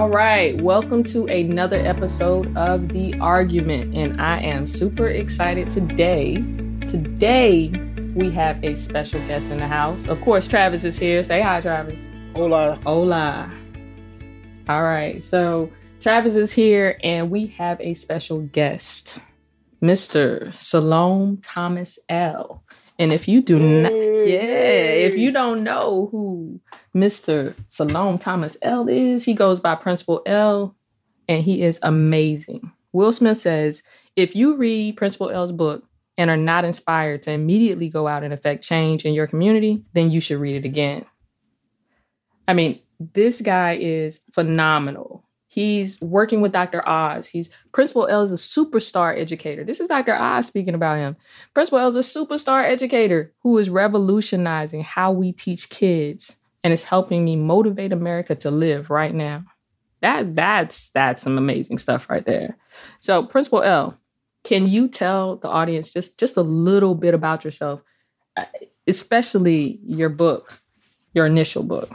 All right, welcome to another episode of The Argument. And I am super excited today. Today, we have a special guest in the house. Of course, Travis is here. Say hi, Travis. Hola. Hola. All right, so Travis is here, and we have a special guest, Mr. Salome Thomas El. And if you do not, yeah, if you don't know who Mr. Salome Thomas El is, he goes by Principal El, and he is amazing. Will Smith says, if you read Principal El's book and are not inspired to immediately go out and affect change in your community, then you should read it again. I mean, this guy is phenomenal. He's working with Dr. Oz. He's Principal El is a superstar educator. This is Dr. Oz speaking about him. Principal El is a superstar educator who is revolutionizing how we teach kids and it's helping me motivate America to live right now. That that's that's some amazing stuff right there. So, Principal El, can you tell the audience just just a little bit about yourself, uh, especially your book, your initial book?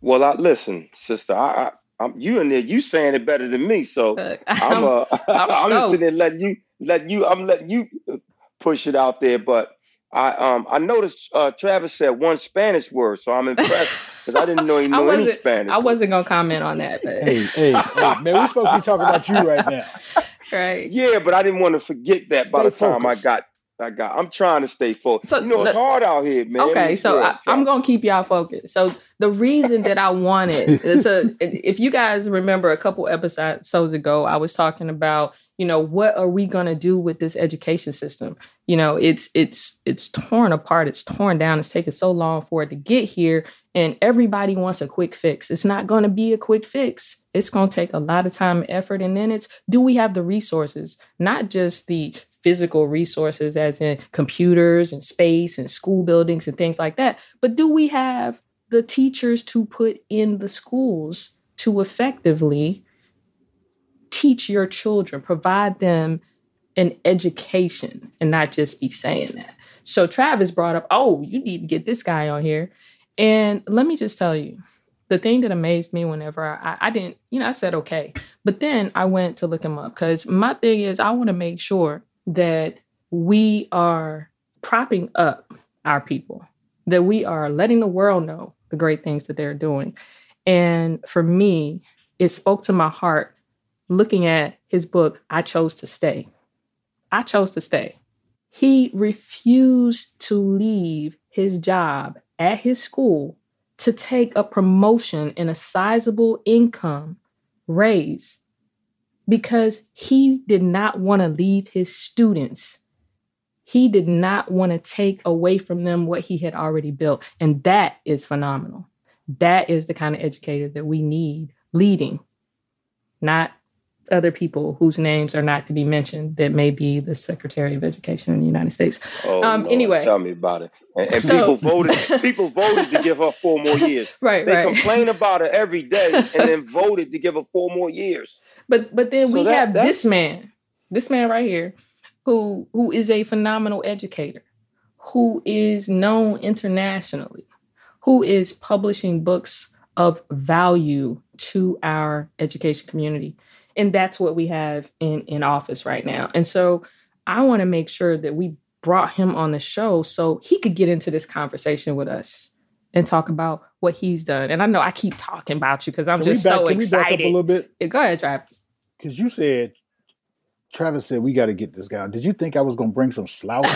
Well, I listen, sister. I, I'm you in there. You saying it better than me, so uh, I'm uh, I'm, I'm just sitting there letting you let you. I'm letting you push it out there. But I um I noticed uh, Travis said one Spanish word, so I'm impressed because I didn't know he knew any Spanish. I wasn't gonna comment on that. But. Hey, hey, hey, man, we're supposed to be talking about you right now. Right. Yeah, but I didn't want to forget that Stay by the time I got I got. I'm trying to stay focused. So, you know, it's hard out here, man. Okay, so I, am gonna keep y'all focused. So the reason that I wanted is a, if you guys remember a couple episodes ago, I was talking about you know what are we gonna do with this education system? You know, it's it's it's torn apart. It's torn down. It's taken so long for it to get here, and everybody wants a quick fix. It's not gonna be a quick fix. It's gonna take a lot of time and effort, and then it's do we have the resources? Not just the physical resources, as in computers and space and school buildings and things like that. But do we have the teachers to put in the schools to effectively teach your children, provide them an education, and not just be saying that? So Travis brought up, oh, you need to get this guy on here. And let me just tell you, the thing that amazed me whenever I, I, didn't, you know, I said okay. But then I went to look him up because my thing is I want to make sure that we are propping up our people, that we are letting the world know the great things that they're doing. And for me, it spoke to my heart looking at his book, I Chose to Stay. I chose to stay. He refused to leave his job at his school to take a promotion and a sizable income raise because he did not want to leave his students. He did not want to take away from them what he had already built. And that is phenomenal. That is the kind of educator that we need leading, not other people whose names are not to be mentioned that may be the Secretary of Education in the United States. Oh, um, Lord, anyway, tell me about it. And, and so, people voted. people voted to give her four more years. Right, they right. complain about her every day, and then voted to give her four more years. But but then so we that, have this man, this man right here, who who is a phenomenal educator, who is known internationally, who is publishing books of value to our education community. And that's what we have in, in office right now. And so I want to make sure that we brought him on the show so he could get into this conversation with us and talk about what he's done. And I know I keep talking about you because I'm can just back, so can excited. We back up a little bit? Yeah, go ahead, Travis. Because you said Travis said we got to get this guy. Did you think I was going to bring some slouch?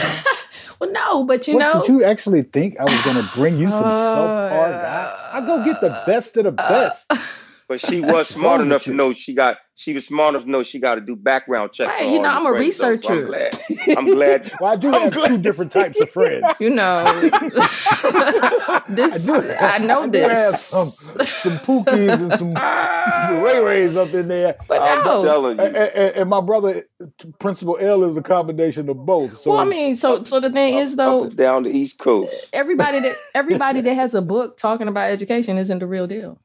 well, no, but you what, know, did you actually think I was going to bring you some uh, subpar guy? I go get the best of the uh, best. But she was smart enough to know she got. She was smart enough to know she got to do background checks. Right, you know, I'm a researcher. So I'm glad. I'm glad. well, I do I'm have glad. two different types of friends. You know, this I, I know I this. some some pookies and some, some Ray Rays up in there. But I'm no. telling you. And, and, and, my brother, Principal El, is a combination of both. So well, I mean, so so the thing up, is though, down the East Coast, everybody that everybody that has a book talking about education isn't the real deal.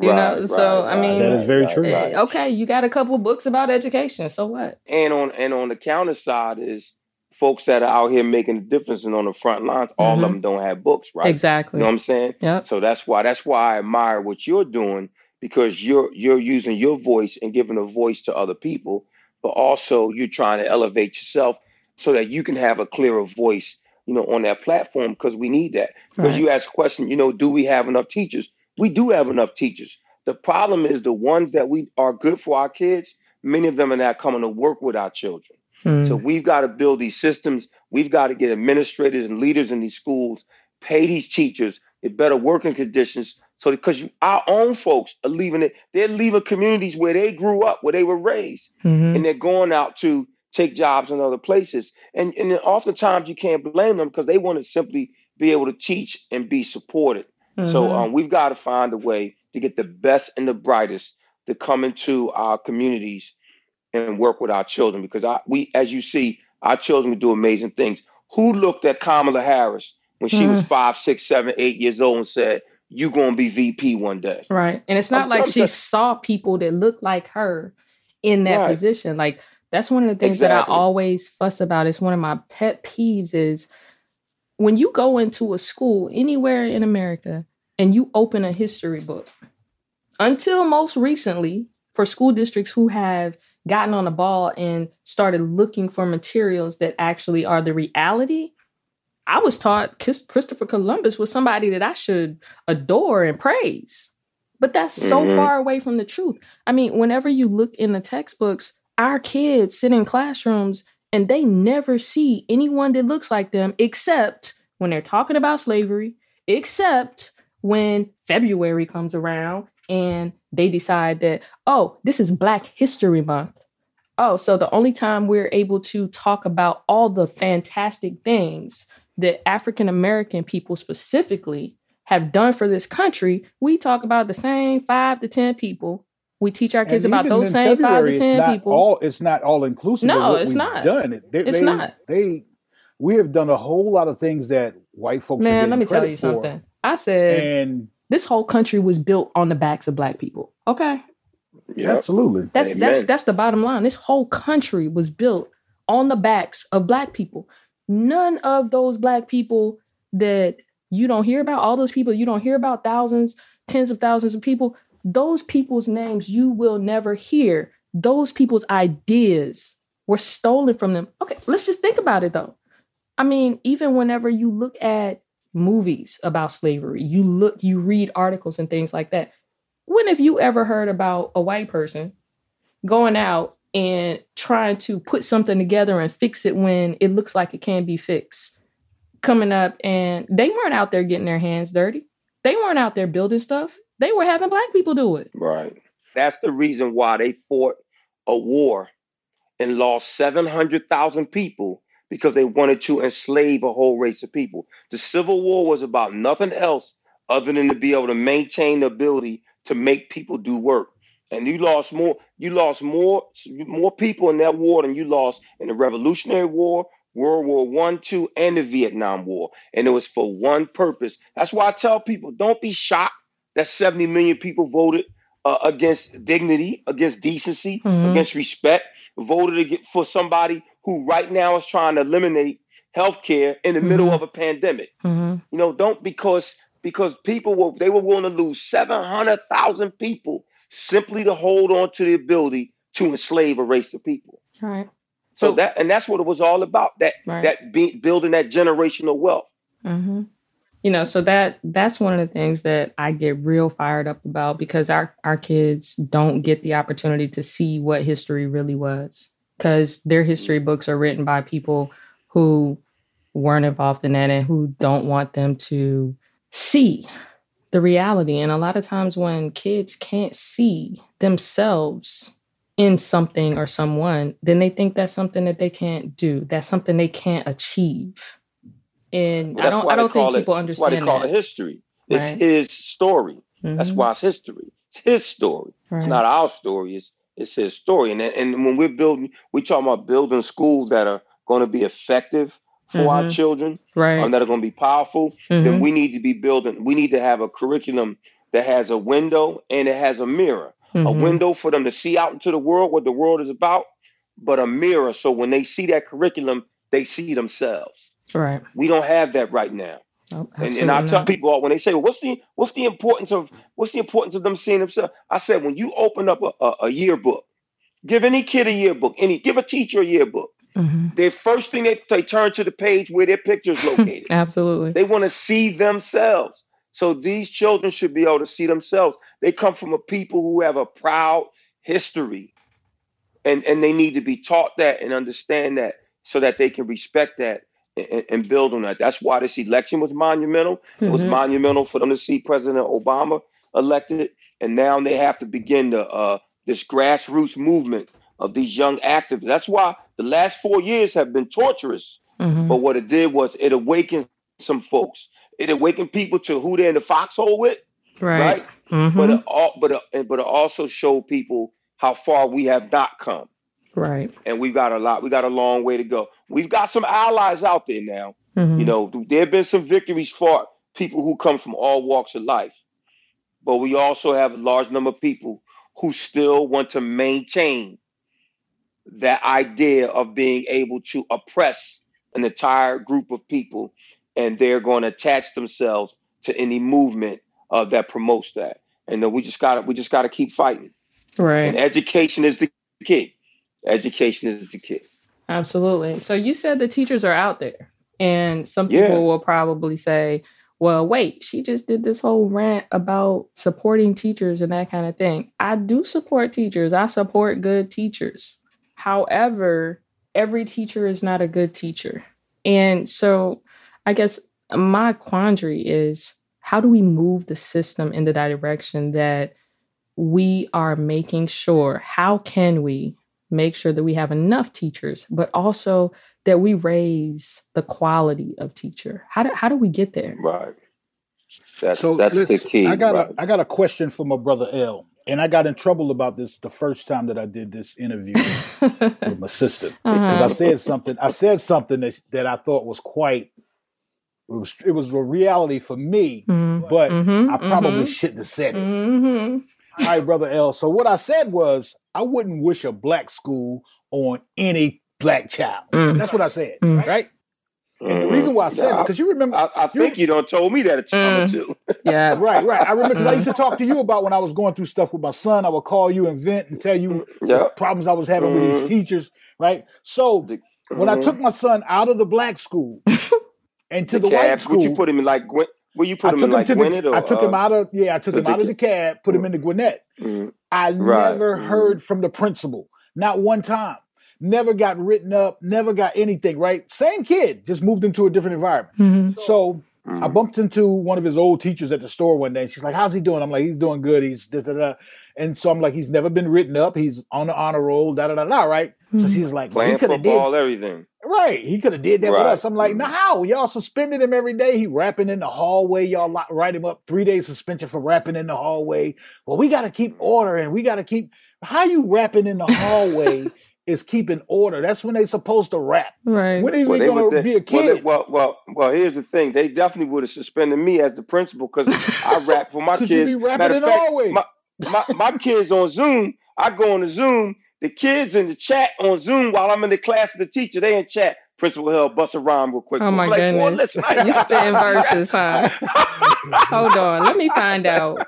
You right, know, so right, I mean, that is very true. Eh, okay, you got a couple books about education. So what? And on and on the counter side is folks that are out here making a difference and on the front lines. All mm-hmm. of them don't have books, right? Exactly. You know what I'm saying? Yeah. So that's why that's why I admire what you're doing because you're you're using your voice and giving a voice to other people, but also you're trying to elevate yourself so that you can have a clearer voice, you know, on that platform because we need that. Because right. you ask a question, you know, do we have enough teachers? We do have enough teachers. The problem is the ones that we are good for our kids, many of them are not coming to work with our children. Mm. So we've got to build these systems. We've got to get administrators and leaders in these schools, pay these teachers in better working conditions. So because our own folks are leaving it, they're leaving communities where they grew up, where they were raised, mm-hmm. and they're going out to take jobs in other places. And and oftentimes you can't blame them because they want to simply be able to teach and be supported. Mm-hmm. So um, we've got to find a way to get the best and the brightest to come into our communities and work with our children because I, we, as you see, our children can do amazing things. Who looked at Kamala Harris when she mm. was five, six, seven, eight years old and said, "You're gonna be VP one day"? Right, and it's not I'm, like I'm she just, saw people that looked like her in that right. position. Like that's one of the things exactly. that I always fuss about. It's one of my pet peeves is when you go into a school anywhere in America and you open a history book. Until most recently, for school districts who have gotten on the ball and started looking for materials that actually are the reality, I was taught Christopher Columbus was somebody that I should adore and praise. But that's mm-hmm. so far away from the truth. I mean, whenever you look in the textbooks, our kids sit in classrooms and they never see anyone that looks like them except when they're talking about slavery, except when February comes around and they decide that, oh, this is Black History Month. Oh, so the only time we're able to talk about all the fantastic things that African American people specifically have done for this country, we talk about the same five to 10 people. We teach our kids about those same February, five to 10 people. All, it's not all inclusive. No, it's not. Done. They, it's they, not. They, we have done a whole lot of things that white folks Man, let me tell you for. something. I said, and this whole country was built on the backs of black people. Okay. Yeah, absolutely. That's Amen. that's that's the bottom line. This whole country was built on the backs of black people. None of those black people that you don't hear about, all those people you don't hear about, thousands, tens of thousands of people, those people's names you will never hear. Those people's ideas were stolen from them. Okay, let's just think about it though. I mean, even whenever you look at movies about slavery, you look, you read articles and things like that. When have you ever heard about a white person going out and trying to put something together and fix it when it looks like it can be fixed? Coming up, and they weren't out there getting their hands dirty. They weren't out there building stuff. They were having black people do it. Right. That's the reason why they fought a war and lost 700,000 people because they wanted to enslave a whole race of people. The Civil War was about nothing else other than to be able to maintain the ability to make people do work. And you lost more, you lost more, more people in that war than you lost in the Revolutionary War, World War One, Two, and the Vietnam War. And it was for one purpose. That's why I tell people, don't be shocked that 70 million people voted uh, against dignity, against decency, mm-hmm. against respect, voted for somebody who right now is trying to eliminate healthcare in the mm-hmm. middle of a pandemic. Mm-hmm. You know, don't because because people were they were willing to lose seven hundred thousand people simply to hold on to the ability to enslave a race of people. Right. So, so that and that's what it was all about. That right. that be, building that generational wealth. Mm-hmm. You know, so that that's one of the things that I get real fired up about because our our kids don't get the opportunity to see what history really was because their history mm-hmm. books are written by people who weren't involved in that and who don't want them to see the reality. And a lot of times when kids can't see themselves in something or someone, then they think that's something that they can't do. That's something they can't achieve. And well, I don't I don't think it, people understand. Why they call that. it history. It's right? his story. Mm-hmm. That's why it's history. It's his story. Right. It's not our story. It's it's his story. And and when we're building, we talking about building schools that are going to be effective for mm-hmm. our children, right? Um, that are going to be powerful. Mm-hmm. Then we need to be building. We need to have a curriculum that has a window and it has a mirror. Mm-hmm. A window for them to see out into the world what the world is about, but a mirror so when they see that curriculum, they see themselves. Right. We don't have that right now. Oh, and, and I tell people when they say, well, "What's the what's the importance of what's the importance of them seeing themselves?" I said, when you open up a, a, a yearbook, give any kid a yearbook, any give a teacher a yearbook. Mm-hmm. The first thing they, they turn to the page where their picture's located. Absolutely. They want to see themselves. So these children should be able to see themselves. They come from a people who have a proud history. And and they need to be taught that and understand that so that they can respect that and, and build on that. That's why this election was monumental. Mm-hmm. It was mm-hmm. monumental for them to see President Obama elected. And now they have to begin the uh, this grassroots movement of these young activists. That's why the last four years have been torturous. Mm-hmm. But what it did was it awakened some folks. It awakened people to who they're in the foxhole with, right? right? Mm-hmm. But it, but it, but it also showed people how far we have not come, right? And we've got a lot. We got a long way to go. We've got some allies out there now. Mm-hmm. You know, there have been some victories for people who come from all walks of life, but we also have a large number of people who still want to maintain that idea of being able to oppress an entire group of people and they're going to attach themselves to any movement uh, that promotes that and uh, we just got to we just got to keep fighting right and education is the key education is the key absolutely so you said the teachers are out there and some people yeah. will probably say well, wait, she just did this whole rant about supporting teachers and that kind of thing. I do support teachers, I support good teachers. However, every teacher is not a good teacher. And so I guess my quandary is how do we move the system in the direction that we are making sure? How can we make sure that we have enough teachers, but also that we raise the quality of teacher? How do, how do we get there? Right. That's, so that's listen, the key. I got right. a I got a question for my brother El and I got in trouble about this the first time that I did this interview with my sister because uh-huh. I said something. I said something that, that I thought was quite. It was it was a reality for me, mm-hmm. but mm-hmm. I probably mm-hmm. shouldn't have said it. Mm-hmm. All right, brother El. So what I said was I wouldn't wish a black school on any black child. Mm. That's what I said, mm. right? And the reason why I said yeah, it because you remember, I, I think you don't told me that a time mm. or two. yeah, right, right. I remember because I used to talk to you about when I was going through stuff with my son. I would call you and vent and tell you yep. problems I was having mm-hmm. with these mm-hmm. teachers, right? So mm-hmm. when I took mm-hmm. my son out of the black school and to the, the white school, would you put him in like where you put him in like Gwinnett? Or, I took uh, him out of yeah, I took him out of the cab, put him in the Gwinnett. Mm-hmm. I right. never heard from the principal, not one time never got written up, never got anything, right? Same kid, just moved into a different environment. Mm-hmm. So mm-hmm. I bumped into one of his old teachers at the store one day. And she's like, How's he doing? I'm like, He's doing good. He's da da da. And so I'm like, He's never been written up. He's on the honor roll, da da da da, right? Mm-hmm. So she's like, Playing football, did. everything. Right. He could have did that right. with us. I'm like, no, how? Y'all suspended him every day. He rapping in the hallway. Y'all write him up three days suspension for rapping in the hallway. Well, we got to keep order and we got to keep. How you rapping in the hallway is keeping order. That's when they're supposed to rap. Right. When is well, he going to be a kid? Well, they, well, well, well, here's the thing. They definitely would have suspended me as the principal because I rap for my kids. You be rapping in fact, my, my, my kids on Zoom, I go on the Zoom. The kids in the chat on Zoom while I'm in the class with the teacher, they in chat. Principal Hill, bust a rhyme real quick. Oh my like, goodness. you stay in verses, huh? Hold on. Let me find out.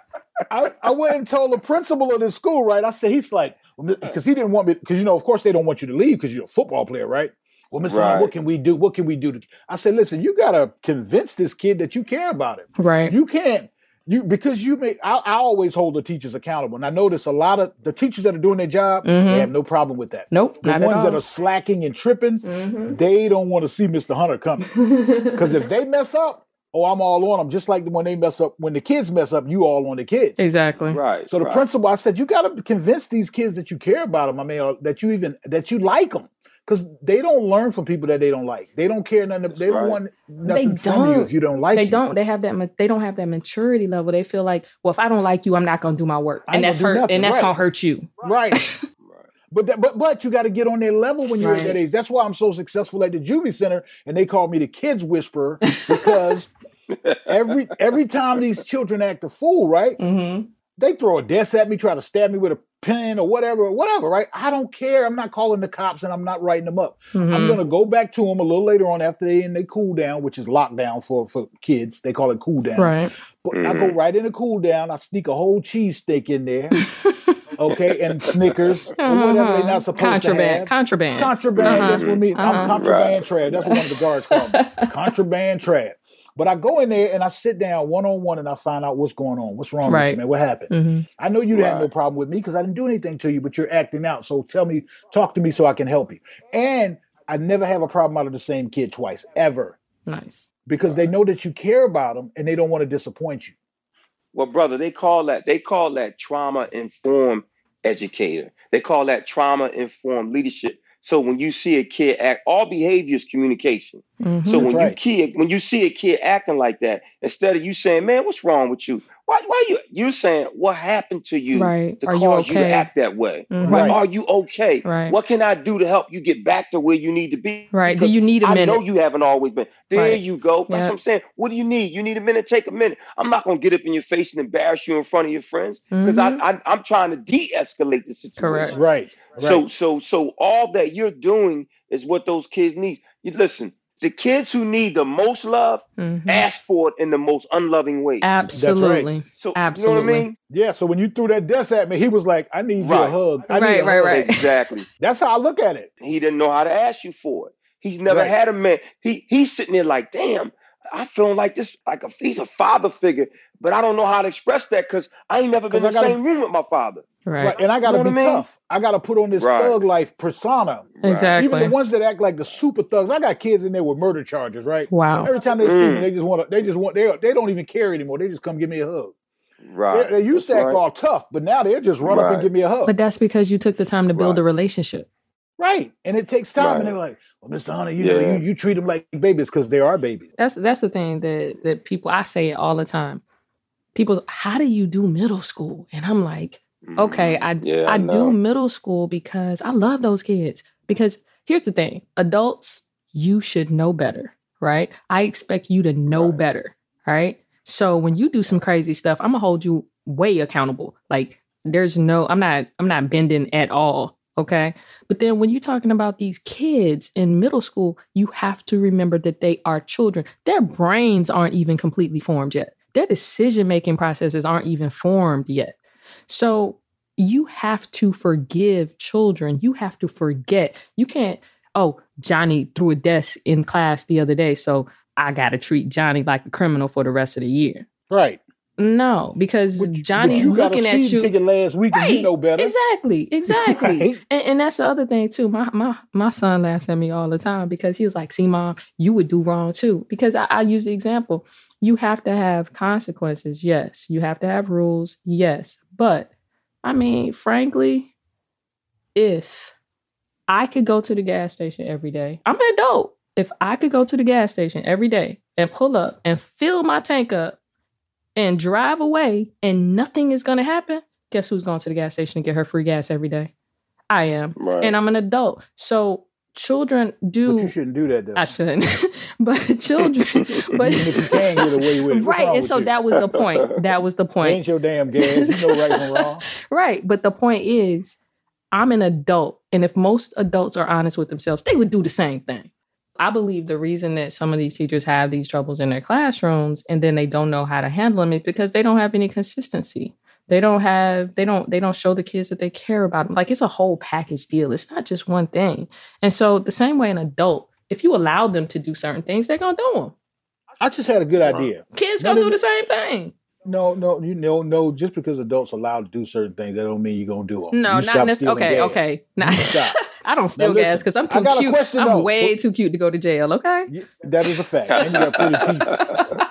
I, I went and told the principal of the school, right? I said, he's like, because he didn't want me, because you know, of course, they don't want you to leave because you're a football player, right? Well, Mr. Right. what can we do? What can we do? To, I said, listen, you got to convince this kid that you care about him. Right. You can't, you because you make. I, I, always hold the teachers accountable, and I notice a lot of the teachers that are doing their job, mm-hmm. they have no problem with that. Nope. The ones that are slacking and tripping, mm-hmm. they don't want to see Mr. Hunter coming because if they mess up, oh, I'm all on them. Just like when they mess up, when the kids mess up, you all on the kids. Exactly. Right. So the right. principal, I said, you got to convince these kids that you care about them. I mean, that you even that you like them. Because they don't learn from people that they don't like. They don't care nothing. That's they don't want nothing they from don't. you if you don't like. They you. don't. They have that. They don't have that maturity level. They feel like, well, if I don't like you, I'm not going to do my work, and that's hurt. Nothing. And that's right. gonna hurt you. Right. But that, but but you got to get on their level when you're right. at that age. That's why I'm so successful at the juvie center, and they call me the kids whisperer because every every time these children act a fool, right? Mm-hmm. They throw a desk at me, try to stab me with a pen or whatever, whatever, right? I don't care. I'm not calling the cops and I'm not writing them up. Mm-hmm. I'm gonna go back to them a little later on after they in they cool down, which is lockdown for for kids. They call it cool down. Right. But mm-hmm. I go mm-hmm. right in the cool down. I sneak a whole cheese steak in there. okay, and Snickers uh-huh. or whatever they're not supposed contraband, to have. Contraband. Contraband. Uh-huh. That's what me. Uh-huh. I'm contraband right. trad. That's what one of the guards call me. contraband trad. But I go in there and I sit down one on one and I find out what's going on. What's wrong right. with you, man? What happened? Mm-hmm. I know you right. have no problem with me because I didn't do anything to you, but you're acting out. So tell me, talk to me so I can help you. And I never have a problem out of the same kid twice, ever. Nice. Because they know that you care about them and they don't want to disappoint you. Well, brother, they call that they call that trauma informed educator. They call that trauma informed leadership. So when you see a kid act, all behavior is communication. Mm-hmm, so when you kid, when you see a kid acting like that, instead of you saying, "Man, what's wrong with you?" Why, why you you saying what happened to you right. to Are cause you, okay? you, to act that way? Mm-hmm. Right. Are you okay? Right. What can I do to help you get back to where you need to be? Right. Because do you need a minute? I know you haven't always been. There right. you go. That's yep. what I'm saying. What do you need? You need a minute. Take a minute. I'm not gonna get up in your face and embarrass you in front of your friends because mm-hmm. I, I am trying to de-escalate the situation. Correct. Right. So so so all that you're doing is what those kids need. You listen, the kids who need the most love mm-hmm. ask for it in the most unloving way. Absolutely. Right. So Absolutely. you know what I mean? Yeah. So when you threw that desk at me, he was like, "I need right. you a hug." I right, right, hug. right. Exactly. That's how I look at it. He didn't know how to ask you for it. He's never right. had a man. He he's sitting there like, "Damn, I feel like this, like a he's a father figure, but I don't know how to express that because I ain't never been in the gotta, same room with my father. Right. right. And I gotta you know be I mean? tough. I gotta put on this right. thug life persona. Exactly. Even the ones that act like the super thugs. I got kids in there with murder charges, right? Wow. Every time they mm. see me, mm. they just want to, they just want they they don't even care anymore. They just come give me a hug. Right. They, they used That's to act right. all tough, but now they just run up and give me a hug. But that's because you took the time to build a relationship. Right. And it takes time. And they're like, well, Mr. Hunter, you yeah. know, you, you treat them like babies because they are babies. That's that's the thing that that people I say it all the time. People, how do you do middle school? And I'm like, okay, I mm-hmm. yeah, I do middle school because I love those kids. Because here's the thing, adults, you should know better, right? I expect you to know right. better, right? So when you do some crazy stuff, I'm gonna hold you way accountable. Like there's no, I'm not, I'm not bending at all Okay. But then when you're talking about these kids in middle school, you have to remember that they are children. Their brains aren't even completely formed yet, their decision making processes aren't even formed yet. So you have to forgive children. You have to forget. You can't, oh, Johnny threw a desk in class the other day. So I got to treat Johnny like a criminal for the rest of the year. Right. No, because but, Johnny's but looking at you. Ticket last week, right. and you know better. Exactly, exactly. Right. And, and, that's the other thing too. My my my son laughs at me all the time because he was like, "See, mom, you would do wrong too." Because I, I use the example. You have to have consequences. Yes, you have to have rules. Yes, but I mean, frankly, if I could go to the gas station every day, I'm an adult. If I could go to the gas station every day and pull up and fill my tank up and drive away and nothing is going to happen, guess who's going to the gas station to get her free gas every day? I am. Right. And I'm an adult. So children do. But you shouldn't do that though. I shouldn't. but children. but Even if you can get away with it. Right. And so you? that was the point. That was the point. ain't your damn gas. You know right from wrong. right. But the point is, I'm an adult. And if most adults are honest with themselves, they would do the same thing. I believe the reason that some of these teachers have these troubles in their classrooms and then they don't know how to handle them is because they don't have any consistency. They don't have they don't they don't show the kids that they care about them. Like it's a whole package deal. It's not just one thing. And so the same way an adult, if you allow them to do certain things, they're gonna do them. I just had a good idea. Kids gonna do the same thing. No, no, you know, no. Just because adults allowed to do certain things, that don't mean you're gonna do them. No, you not necessarily. Okay, gas. okay. Not, I don't steal now, gas because I'm too cute. Question, I'm though. way too cute to go to jail. Okay, that is a fact. and you got pretty teeth.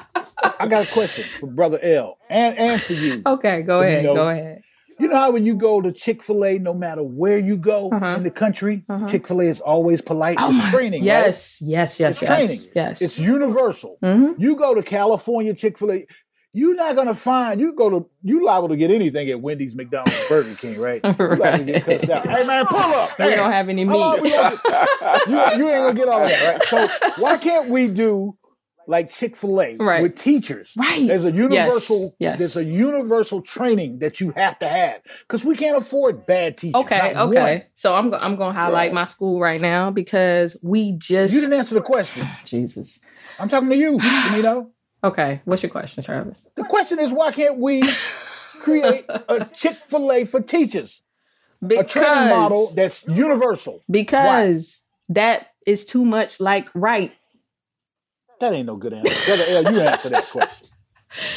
I got a question for brother El and and for you. Okay, go so ahead. You know, go ahead. You know how when you go to Chick Fil A, no matter where you go uh-huh. in the country, uh-huh. Chick Fil A is always polite. Oh it's training. Yes, right? yes, yes, it's yes. Training. Yes, it's universal. Mm-hmm. You go to California Chick Fil A you're not gonna find you go to you liable to get anything at Wendy's, McDonald's, Burger King, right? right. Get cussed out. Hey man, pull up. We don't have any meat. you, you, ain't gonna get all of that, right? So why can't we do like Chick Fil A right. with teachers. Right. There's a universal. Yes. yes. There's a universal training that you have to have because we can't afford bad teachers. Okay. Okay. one. So I'm I'm going to highlight Right. my school right now because we just You didn't answer the question. Jesus. I'm talking to you. You know. Okay. What's your question, Travis? The question is, why can't we create a Chick Fil A for teachers? A training model that's universal. because that is too much like right. That ain't no good answer. Brother El, you answer that question.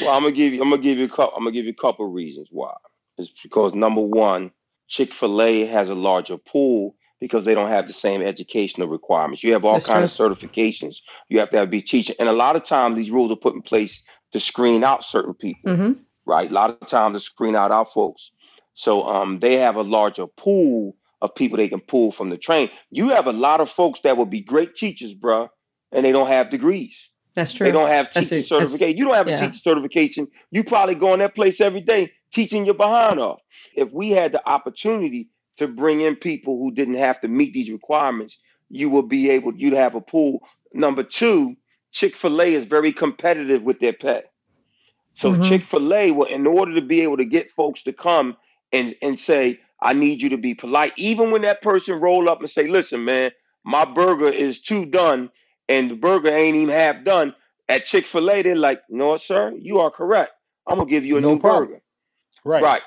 Well, I'm gonna give you. I'm gonna give you a couple. I'm gonna give you a couple of reasons why. It's because number one, Chick Fil A has a larger pool because they don't have the same educational requirements. You have all That's kinds of certifications. You have to have, be teaching, and a lot of times these rules are put in place to screen out certain people. hmm right? A lot of times to screen out our folks. So um, they have a larger pool of people they can pull from the train. You have a lot of folks that would be great teachers, bruh, and they don't have degrees. That's true. They don't have teaching certification. You don't have a yeah. teacher certification. You probably go in that place every day teaching your behind off. If we had the opportunity to bring in people who didn't have to meet these requirements, you would be able, you'd have a pool. Number two, Chick-fil-A is very competitive with their pay. So Mhm. Chick-fil-A will, in order to be able to get folks to come and, and say, I need you to be polite, even when that person roll up and say, listen, man, my burger is too done and the burger ain't even half done. At Chick-fil-A, they're like, no, sir, you are correct. I'm gonna give you a No new problem. burger. Right. Right.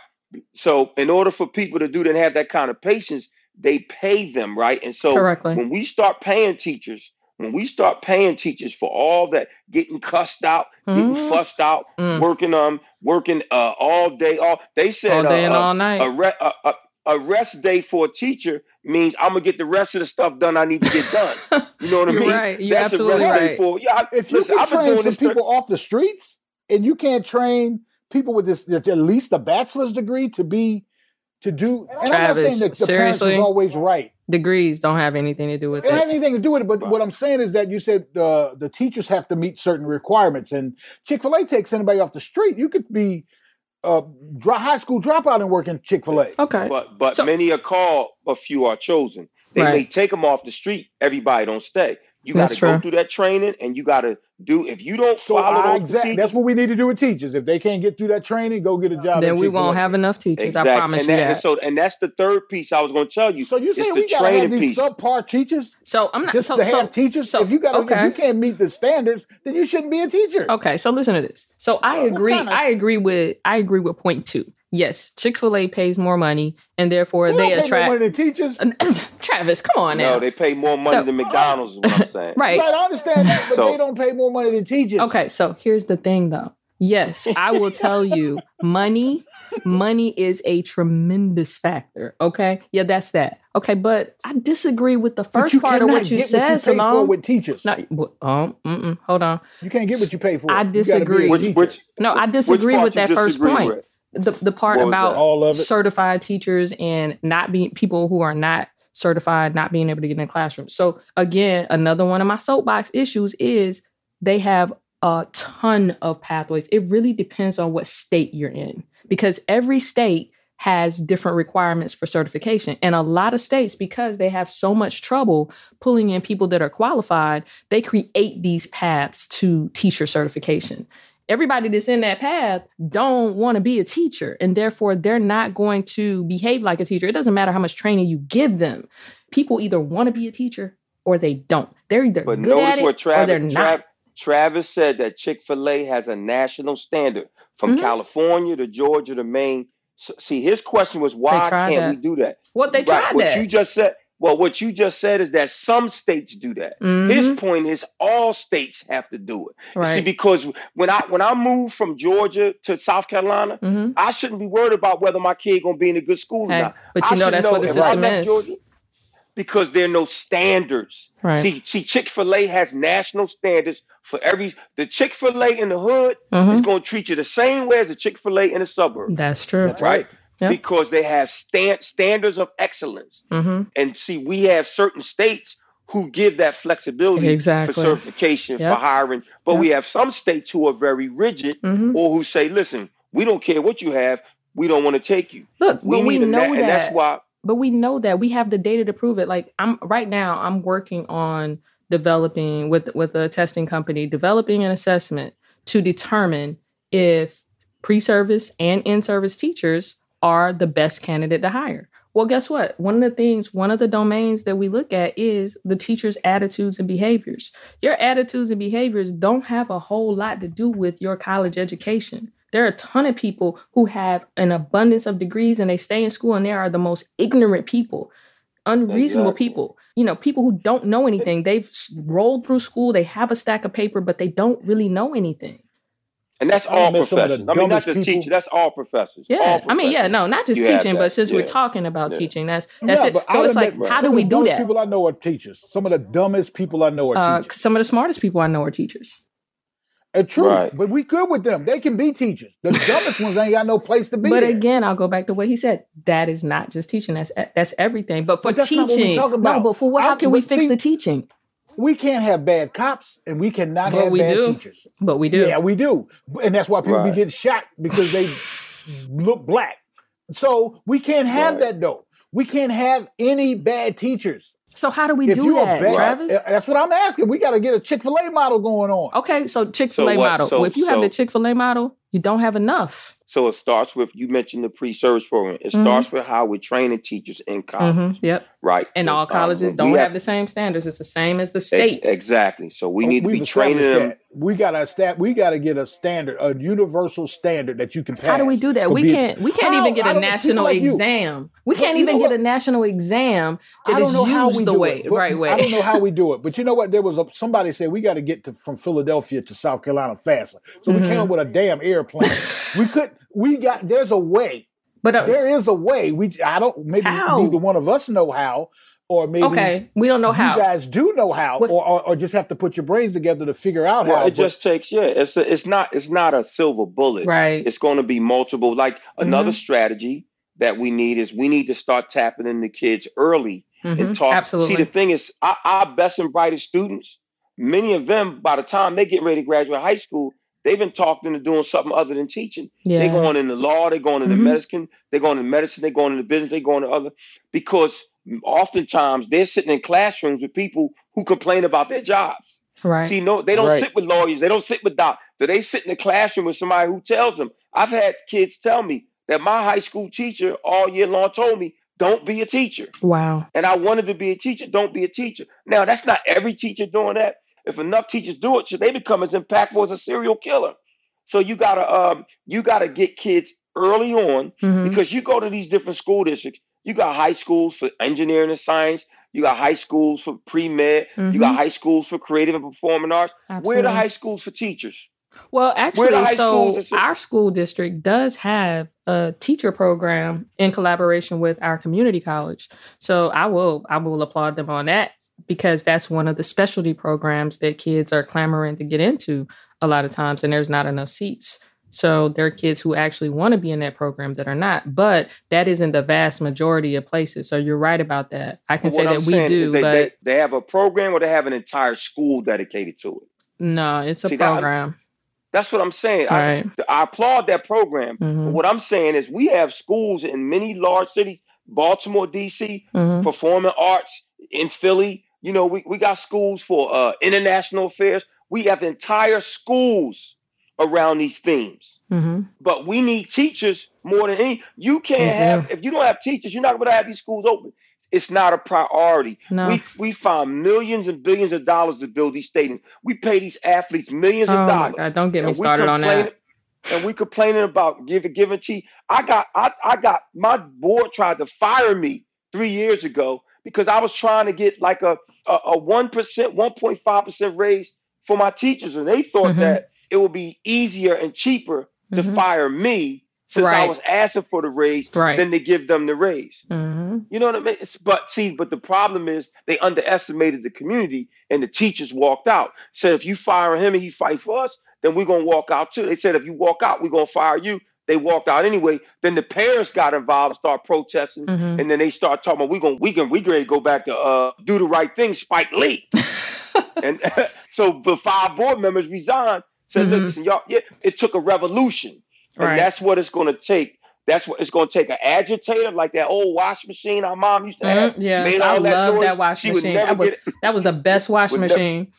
So in order for people to do that and have that kind of patience, they pay them, right? And so Correctly. when we start paying teachers, when we start paying teachers for all that getting cussed out, getting Mhm. fussed out, Mm. working um working uh all day, all they said All day uh, and uh, all night. a, re- a, a, a rest day for a teacher means I'm gonna get the rest of the stuff done I need to get done. You know what I mean? right. You're That's absolutely a rest day right. for yeah. I, If you listen, can I've been train doing some this. thir- people off the streets and you can't train people with this at least a bachelor's degree to be to do and I'm not saying that the parents is always right. Degrees don't have anything to do with It don't have anything to do with it, but Right. what I'm saying is that you said uh, the teachers have to meet certain requirements, and Chick Fil A takes anybody off the street. You could be a dro- high school dropout and work in Chick Fil A. Okay. But but So- many are called, a few are chosen. They may take them off the street. Everybody don't stay. You got to go through that training, and you got to do. If you don't So follow I those that's what we need to do with teachers. If they can't get through that training, go get a job. then we won't have enough teachers. exactly. I promise and you that, that. and so and that's the third piece I was going to tell you. So you It's saying the we gotta have these piece. subpar teachers so I'm not. just so, to so- have teachers? so- if you got if you can't meet the standards, then you shouldn't be a teacher. Okay, so listen to this. So I So agree. kind of- I agree with. I agree with point two. Yes, Chick Fil A pays more money, and therefore They, they, don't pay more money than teachers. Travis, come on now. no, they pay more money So- than McDonald's. Is what I'm saying. right. Right, I understand that, but So- they don't pay more money than teachers. Okay, so here's the thing though. Yes, I will tell you, money, money is a tremendous factor. Okay, yeah, that's that. Okay, but I disagree with the first part of what you get said, what you pay for with teachers. No, um, mm-mm, hold on. You can't get what you pay for. I You gotta be a disagree. Which which No, I disagree with that first point. with? The the part What about all of it. certified teachers and not being people who are not certified, not being able to get in the classroom. So again, another one of my soapbox issues is they have a ton of pathways. It really depends on what state you're in because every state has different requirements for certification. And a lot of states, because they have so much trouble pulling in people that are qualified, they create these paths to teacher certification everybody that's in that path don't want to be a teacher and therefore they're not going to behave like a teacher it doesn't matter how much training you give them people either want to be a teacher or they don't they're either But good at notice it what or they're Travis, not Trav, Travis said that Chick Fil A has a national standard from Mhm. California to Georgia to Maine. So, see, his question was why can't we do that? what they Right, tried what that you just said. Well, what you just said is that some states do that. His Mhm, point is all states have to do it. You See, because when I when I moved from Georgia to South Carolina, Mhm. I shouldn't be worried about whether my kid gonna be in a good school or not. but I you know should that's what the system is Georgia, because there are no standards. right See, see, Chick Fil A has national standards for every. The Chick Fil A in the hood Mhm. is going to treat you the same way as the Chick Fil A in the suburb, that's true That's right. Yeah. because they have stand, standards of excellence. hmm And see, we have certain states who give that flexibility Exactly. for certification Yep. for hiring, but we have some states who are very rigid hmm or who say, "Listen, we don't care what you have, we don't want to take you." look We we know na- that and that's why. but we know that we have the data to prove it like i'm right now i'm working on developing with with a testing company developing an assessment to determine if pre-service and in-service teachers are the best candidate to hire. Well, guess what? One of the things, one of the domains that we look at is the teacher's attitudes and behaviors. Your attitudes and behaviors don't have a whole lot to do with your college education. There are a ton of people who have an abundance of degrees and they stay in school and they are the most ignorant people, unreasonable exactly. people. You know, people who don't know anything. They've rolled through school, they have a stack of paper, but they don't really know anything. And that's all professors. I mean, not just teachers. That's all professors. Yeah, all professors. I mean, yeah, no, not just you teaching, but since yeah. we're talking about yeah. teaching, that's that's yeah, it. So it's like, how do we do that? People I know are teachers. Some of the dumbest people I know are uh, teachers. Some of the smartest people I know are teachers. It's true, right. but we good with them. They can be teachers. The dumbest ones ain't got no place to be. But there. again, I'll go back to what he said. That is not just teaching. That's that's everything. But for but teaching, no. But for what? How can we fix see, the teaching? We can't have bad cops, and we cannot but have we bad do. teachers. But we do. Yeah, we do, and that's why people right. be getting shot because they look black. So we can't have right. that though. We can't have any bad teachers. So how do we if do that, bad, Travis? Uh, that's what I'm asking. We got to get a Chick Fil A model going on. Okay, so Chick Fil A so model. So, well, if you so, have the Chick Fil A model, you don't have enough. So it starts with you mentioned the pre-service program. It mm-hmm. starts with how we're training teachers in college. Mm-hmm. Yep. Right. And, all colleges don't have, have, the same standards. It's the same as the state. Ex- exactly. So we oh, need to be training them. That. We got to stat. We got to get a standard, a universal standard that you can pass. How do we do that? We can't. We can't how, even get a national like exam. We can't even get a national exam that is used the way it, right way. I don't know how we do it, but you know what? There was a, somebody said we got to get to from Philadelphia to South Carolina faster. So mm-hmm. we came up with a damn airplane. we could we got there's a way. But uh, there is a way. We I don't maybe how? neither one of us know how, or maybe okay, we don't know how. You guys do know how, or, or, or just have to put your brains together to figure out well, how. It just takes yeah. It's a, it's not it's not a silver bullet. Right. It's going to be multiple. Like another mm-hmm. strategy that we need is we need to start tapping into kids early mm-hmm. and talk. Absolutely. See, the thing is, our, our best and brightest students, many of them, by the time they get ready to graduate high school, they've been talked into doing something other than teaching. Yeah. They're going into law, they're going into mm-hmm. medicine, they're going into medicine, they're going into business, they're going to other because oftentimes they're sitting in classrooms with people who complain about their jobs. Right. See, no, they don't right. sit with lawyers, they don't sit with doctors. They sit in the classroom with somebody who tells them. I've had kids tell me that my high school teacher all year long told me, don't be a teacher. Wow. And I wanted to be a teacher, don't be a teacher. Now, that's not every teacher doing that. If enough teachers do it, should they become as impactful as a serial killer? So you gotta um, you gotta get kids early on mm-hmm. because you go to these different school districts. You got high schools for engineering and science. You got high schools for pre med. Mm-hmm. You got mm-hmm. high schools for creative and performing arts. Absolutely. Where are the high schools for teachers? Well, actually, so our school district does have a teacher program in collaboration with our community college. So I will I will applaud them on that because that's one of the specialty programs that kids are clamoring to get into a lot of times, and there's not enough seats. So there are kids who actually want to be in that program that are not, but that isn't the vast majority of places. So you're right about that. I can say that I'm we do, they, but they, they, have a program or they have an entire school dedicated to it. No, it's a See, program. That, that's what I'm saying. I, I, applaud that program. Mm-hmm. what I'm saying is we have schools in many large cities, Baltimore, DC, mm-hmm. performing arts in Philly, you know, we, we got schools for uh, international affairs. We have entire schools around these themes. Mm-hmm. But we need teachers more than any. You can't mm-hmm. have if you don't have teachers, you're not going to have these schools open. It's not a priority. No. We we find millions and billions of dollars to build these stadiums. We pay these athletes millions oh of dollars. God, don't get me started on that. And we complaining about giving giving tea. I got I, I got my board tried to fire me three years ago because I was trying to get like a a one percent, one point five percent raise for my teachers, and they thought mm-hmm. that it would be easier and cheaper to mm-hmm. fire me since right. I was asking for the raise right. than to give them the raise. Mm-hmm. You know what I mean? It's, but see, but the problem is they underestimated the community, and the teachers walked out. Said if you fire him and he fight for us, then we're gonna walk out too. They said if you walk out, we're gonna fire you. They walked out anyway. Then the parents got involved, start protesting, mm-hmm. and then they start talking about we gonna, we can we ready to go back to uh, do the right thing, Spike Lee. and so the five board members resigned. Said, mm-hmm. listen, y'all, yeah, it took a revolution, and right. that's what it's going to take That's what it's going to take an agitator like that old wash machine our mom used to have. Mm, yeah, I love that, that wash she machine. That was, that was, the best wash machine. Never,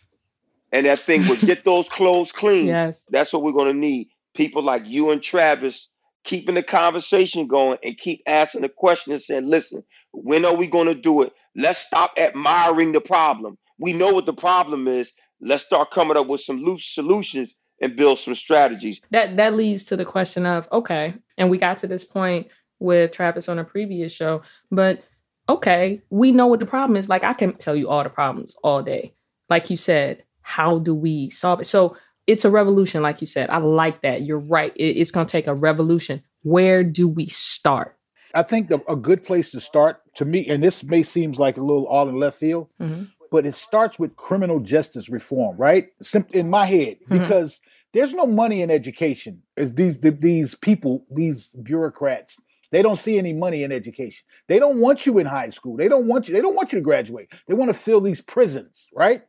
and that thing would get those clothes clean. Yes, that's what we're going to need. People like you and Travis keeping the conversation going and keep asking the question and saying, "Listen, when are we going to do it? Let's stop admiring the problem. We know what the problem is. Let's start coming up with some loose solutions and build some strategies. That that leads to the question of okay, and we got to this point with Travis on a previous show, but okay, we know what the problem is. Like I can tell you all the problems all day. Like you said, how do we solve it? So it's a revolution, like you said. I like that. You're right. It, it's going to take a revolution. Where do we start? I think the, a good place to start, to me, and this may seems like a little all in left field, mm-hmm. but it starts with criminal justice reform, right? in my head, mm-hmm. because there's no money in education. As these these people, these bureaucrats, they don't see any money in education. They don't want you in high school. They don't want you. They don't want you to graduate. They want to fill these prisons, right?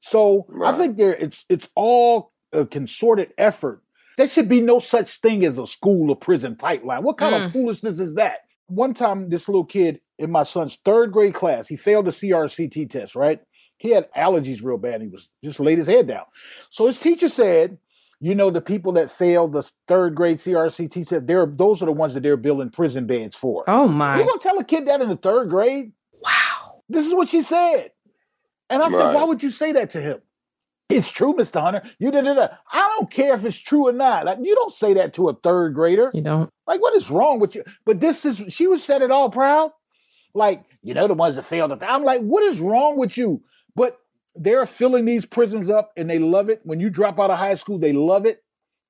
So right. I think there it's it's all a consorted effort. There should be no such thing as a school or prison pipeline. What kind mm. of foolishness is that? One time, this little kid in my son's third grade class, he failed the CRCT test, right? He had allergies real bad. He was just laid his head down. So his teacher said, you know, the people that failed the third grade CRCT test, they're those are the ones that they're building prison beds for. Oh my! You're gonna tell a kid that in the third grade? Wow! This is what she said, and I right. said, why would you say that to him? It's true, Mr. Hunter. You did it. I don't care if it's true or not. Like you don't say that to a third grader. You don't. Like what is wrong with you? But this is she was said it all proud. Like you know the ones that failed. I'm like, what is wrong with you? But they're filling these prisons up and they love it. When you drop out of high school, they love it.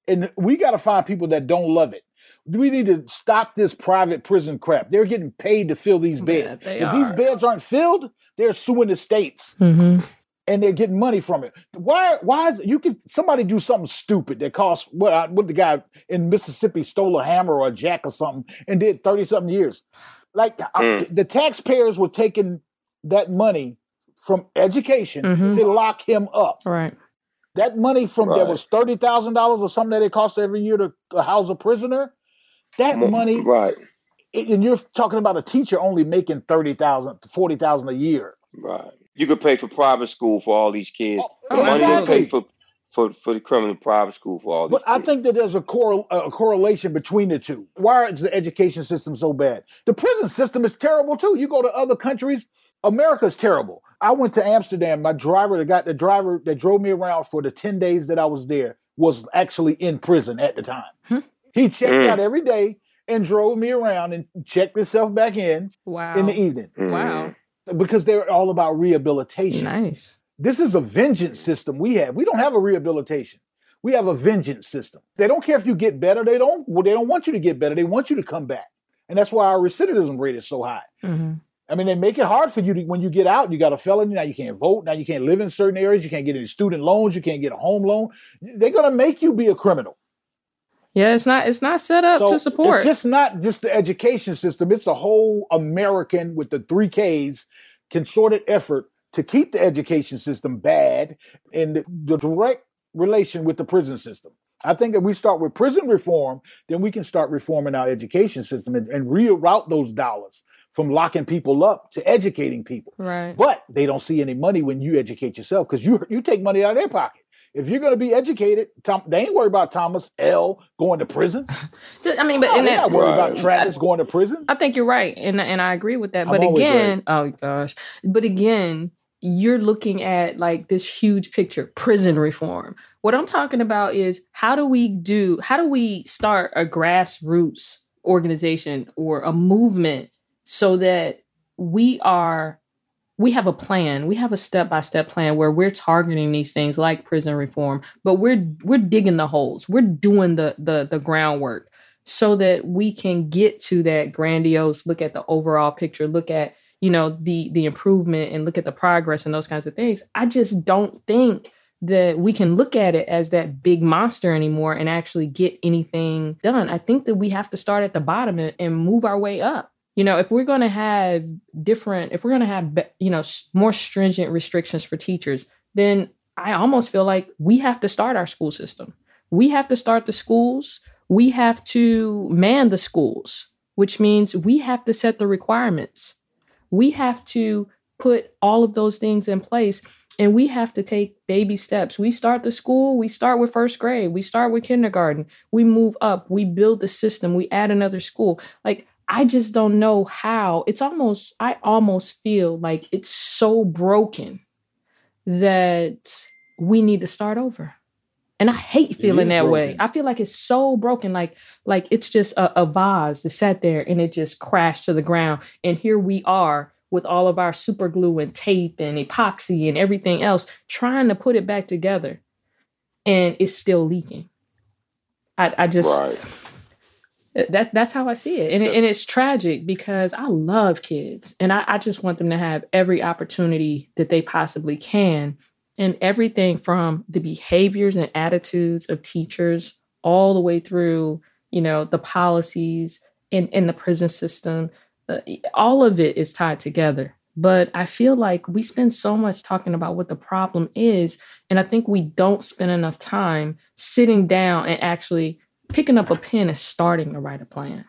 And we got to find people that don't love it. We need to stop this private prison crap. They're getting paid to fill these beds. Yeah, if are. these beds aren't filled, they're suing the states. Mm-hmm. And they're getting money from it. Why? Why is you can somebody do something stupid that costs what? What the guy in Mississippi stole a hammer or a jack or something and did thirty something years? Like mm. the taxpayers were taking that money from education mm-hmm. to lock him up. Right. That money from right. there was thirty thousand dollars or something that it costs every year to house a prisoner. That money, right? and you're talking about a teacher only making thirty thousand to forty thousand a year. Right. You could pay for private school for all these kids. Oh, money exactly. pay for for for the criminal private school for all. But I think that there's a, cor- a correlation between the two. Why is the education system so bad? The prison system is terrible too. You go to other countries, America's terrible. I went to Amsterdam. My driver, the guy, the driver that drove me around for the 10 days that I was there was actually in prison at the time. Hmm. He checked mm. out every day and drove me around and checked himself back in wow. in the evening. Wow. Because they're all about rehabilitation. Nice. This is a vengeance system we have. We don't have a rehabilitation. We have a vengeance system. They don't care if you get better. They don't. Well, they don't want you to get better. They want you to come back, and that's why our recidivism rate is so high. Mm-hmm. I mean, they make it hard for you to, when you get out. You got a felony now. You can't vote now. You can't live in certain areas. You can't get any student loans. You can't get a home loan. They're gonna make you be a criminal. Yeah, it's not. It's not set up so to support. It's just not just the education system. It's a whole American with the three Ks concerted effort to keep the education system bad and the, the direct relation with the prison system. I think if we start with prison reform, then we can start reforming our education system and, and reroute those dollars from locking people up to educating people. Right. But they don't see any money when you educate yourself because you you take money out of their pocket. If you're going to be educated, Tom, they ain't worried about Thomas El going to prison. I mean, but no, they're that, not worried right. about Travis I, going to prison. I think you're right, and and I agree with that. I'm but again, right. oh gosh, but again, you're looking at like this huge picture, prison reform. What I'm talking about is how do we do? How do we start a grassroots organization or a movement so that we are we have a plan. We have a step-by-step plan where we're targeting these things like prison reform but we're we're digging the holes. We're doing the the the groundwork so that we can get to that grandiose look at the overall picture look at you know the the improvement and look at the progress and those kinds of things. I just don't think that we can look at it as that big monster anymore and actually get anything done. I think that we have to start at the bottom and, and move our way up you know if we're going to have different if we're going to have you know more stringent restrictions for teachers then i almost feel like we have to start our school system we have to start the schools We have to man the schools, which means we have to set the requirements. We have to put all of those things in place and we have to take baby steps. We start the school, we start with first grade, we start with kindergarten, we move up, we build the system, we add another school. Like, I just don't know how. It's almost, I almost feel like it's so broken that we need to start over. And I hate feeling that broken. way. I feel like it's so broken, like like it's just a, a vase that sat there and it just crashed to the ground. And here we are with all of our super glue and tape and epoxy and everything else, trying to put it back together, and it's still leaking. I, I just right. That's that's how I see it, and it, and it's tragic because I love kids, and I, I just want them to have every opportunity that they possibly can and everything from the behaviors and attitudes of teachers all the way through, you know, the policies in, in the prison system. Uh, all of it is tied together. But I feel like we spend so much talking about what the problem is. And I think we don't spend enough time sitting down and actually picking up a pen and starting to write a plan.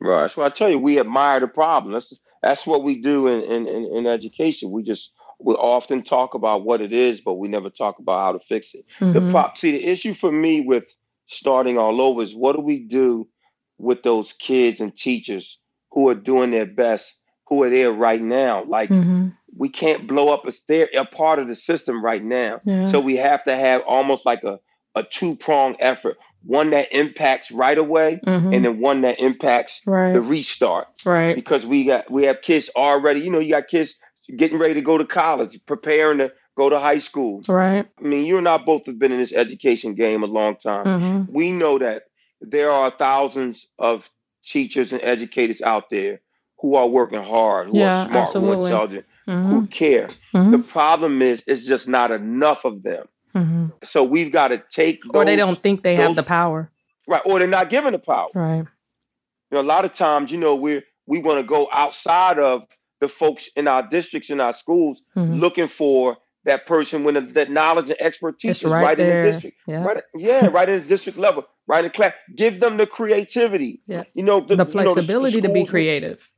Right. So I tell you, we admire the problem. That's that's what we do in, in, in education. We just we often talk about what it is, but we never talk about how to fix it. Mm-hmm. The prop, see, the issue for me with starting all over is what do we do with those kids and teachers who are doing their best, who are there right now? Like mm-hmm. we can't blow up. It's they're a part of the system right now. Yeah. So we have to have almost like a, a two prong effort. One that impacts right away, mm-hmm. and then one that impacts right. the restart. Right. Because we got we have kids already. You know, you got kids getting ready to go to college, preparing to go to high school. Right. I mean, you and I both have been in this education game a long time. Mm-hmm. We know that there are thousands of teachers and educators out there who are working hard, who yeah, are smart, absolutely. who are intelligent, mm-hmm. who care. Mm-hmm. The problem is, it's just not enough of them. Mm-hmm. So we've got to take those, or they don't think they those, have the power, right? Or they're not given the power, right? You know, a lot of times, you know, we we want to go outside of the folks in our districts in our schools mm-hmm. looking for that person when that knowledge and expertise it's is right, right in the district. Yeah. Right, yeah, right in the district level, right in class. Give them the creativity. Yeah. You know, the, the flexibility you know, the, the to be creative.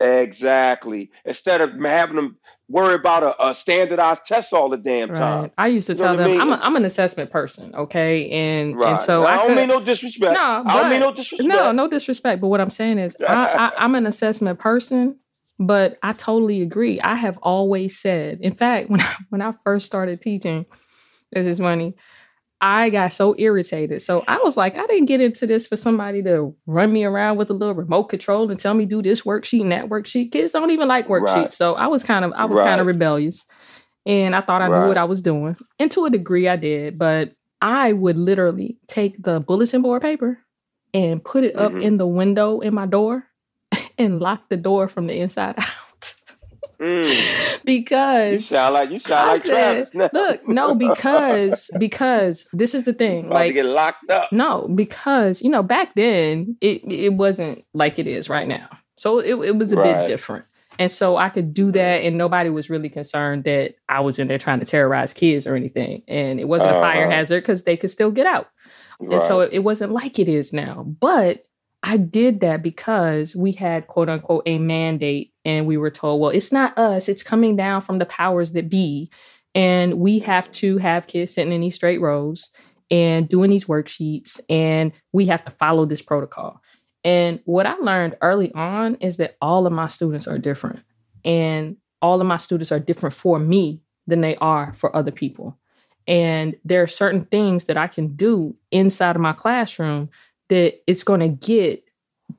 Exactly. Instead of having them worry about a, a standardized test all the damn time. Right. I used to you tell them I mean? I'm, a, I'm an assessment person, okay, and right. and so I, I don't could, mean no disrespect. No, but, I don't mean no disrespect. No, no disrespect. But what I'm saying is, I, I, I'm an assessment person, but I totally agree. I have always said, in fact, when I, when I first started teaching, this is funny. I got so irritated. So I was like, I didn't get into this for somebody to run me around with a little remote control and tell me do this worksheet and that worksheet. Kids don't even like worksheets. Right. So I was kind of I was right. kind of rebellious. And I thought I right. knew what I was doing. And to a degree I did, but I would literally take the bulletin board paper and put it up mm-hmm. in the window in my door and lock the door from the inside out. Mm. Because you sound like you sound I like said, Travis. Look, no, because because this is the thing. About like get locked up. No, because you know back then it it wasn't like it is right now. So it it was a right. bit different. And so I could do that, and nobody was really concerned that I was in there trying to terrorize kids or anything. And it wasn't uh-huh. a fire hazard because they could still get out. Right. And so it, it wasn't like it is now. But I did that because we had quote unquote a mandate and we were told, well, it's not us, it's coming down from the powers that be. And we have to have kids sitting in these straight rows and doing these worksheets, and we have to follow this protocol. And what I learned early on is that all of my students are different, and all of my students are different for me than they are for other people. And there are certain things that I can do inside of my classroom that it's going to get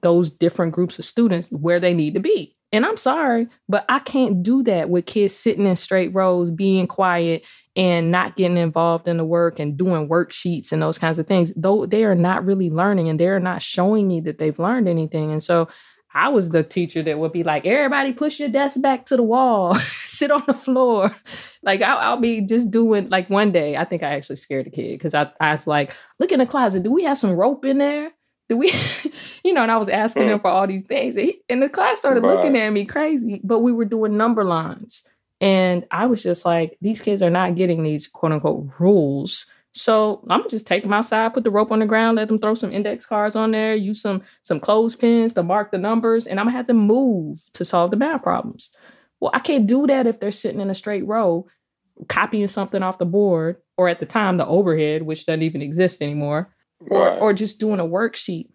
those different groups of students where they need to be. And I'm sorry, but I can't do that with kids sitting in straight rows, being quiet and not getting involved in the work and doing worksheets and those kinds of things. Though they are not really learning and they're not showing me that they've learned anything. And so I was the teacher that would be like, everybody push your desk back to the wall, sit on the floor. Like I'll, I'll, be just doing like one day, I think I actually scared a kid because I, I was like, look in the closet, do we have some rope in there? Do we, you know, and I was asking him for all these things. And, he, and the class started looking at me crazy, but we were doing number lines. And I was just like, these kids are not getting these quote unquote rules. So I'm just take them outside, put the rope on the ground, let them throw some index cards on there, use some some clothespins to mark the numbers, and I'm gonna have them move to solve the math problems. Well, I can't do that if they're sitting in a straight row, copying something off the board, or at the time the overhead, which doesn't even exist anymore, or or just doing a worksheet.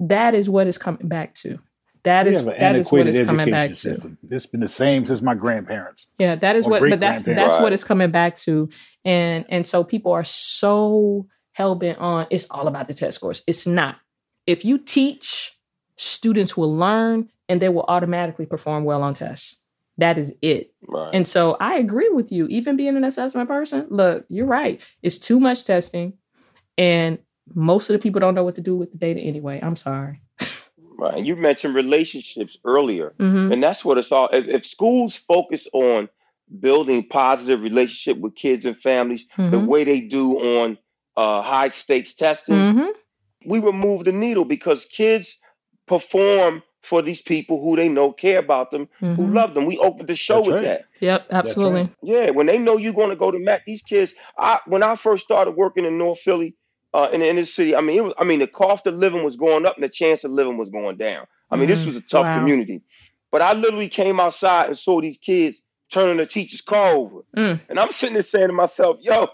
That is what is coming back to. That is that is what it's coming back system. to. It's been the same since my grandparents. Yeah, that is what. But that's that's right. what it's coming back to, and and so people are so hell bent on it's all about the test scores. It's not. If you teach, students will learn, and they will automatically perform well on tests. That is it. Right. And so I agree with you. Even being an assessment person, look, you're right. It's too much testing, and most of the people don't know what to do with the data anyway. I'm sorry. Right. And you mentioned relationships earlier. Mm-hmm. And that's what it's all if, if, schools focus on building positive relationship with kids and families mm-hmm. the way they do on uh, high stakes testing, mm-hmm. we remove the needle because kids perform for these people who they know care about them, who mm-hmm. love them. We opened the show That's with right. that. Yep, absolutely. Right. Yeah, when they know you're going to go to Mac, these kids. I when I first started working in North Philly, uh, in the inner city. I mean, it was, I mean, the cost of living was going up and the chance of living was going down. I mean, mm, this was a tough wow. community. But I literally came outside and saw these kids turning the teacher's car over. Mm. And I'm sitting there saying to myself, yo,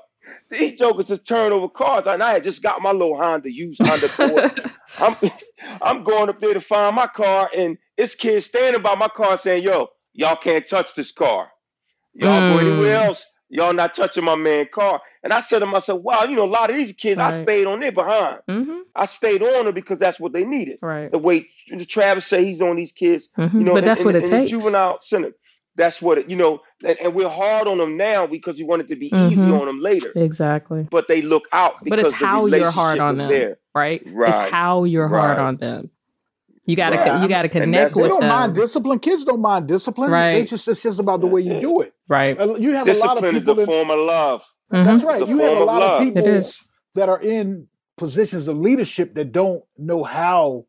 these jokers just turn over cars. And I had just got my little Honda used Honda Accord. I'm I'm going up there to find my car, and this kid standing by my car saying, yo, y'all can't touch this car. Y'all mm. go anywhere else. Y'all not touching my man car. And I said to myself, wow, you know, a lot of these kids, right. I stayed on their behind. Mm-hmm. I stayed on them because that's what they needed. Right. The way Travis say he's on these kids, mm-hmm. you know, but that's in, what it in, takes. The juvenile center. That's what it, you know, and, and, we're hard on them now because we want it to be mm-hmm. easy on them later. Exactly. But they look out But it's how you're hard on them, there. right? Right. It's how you're right. hard on them. You gotta right. you gotta connect with them. They don't them. mind discipline. Kids don't mind discipline. Right. It's just it's just about the way you do it. Right. You have discipline a lot of people is a form of love. Mm-hmm. That's right. You have a lot of, of people that are in positions of leadership that don't know how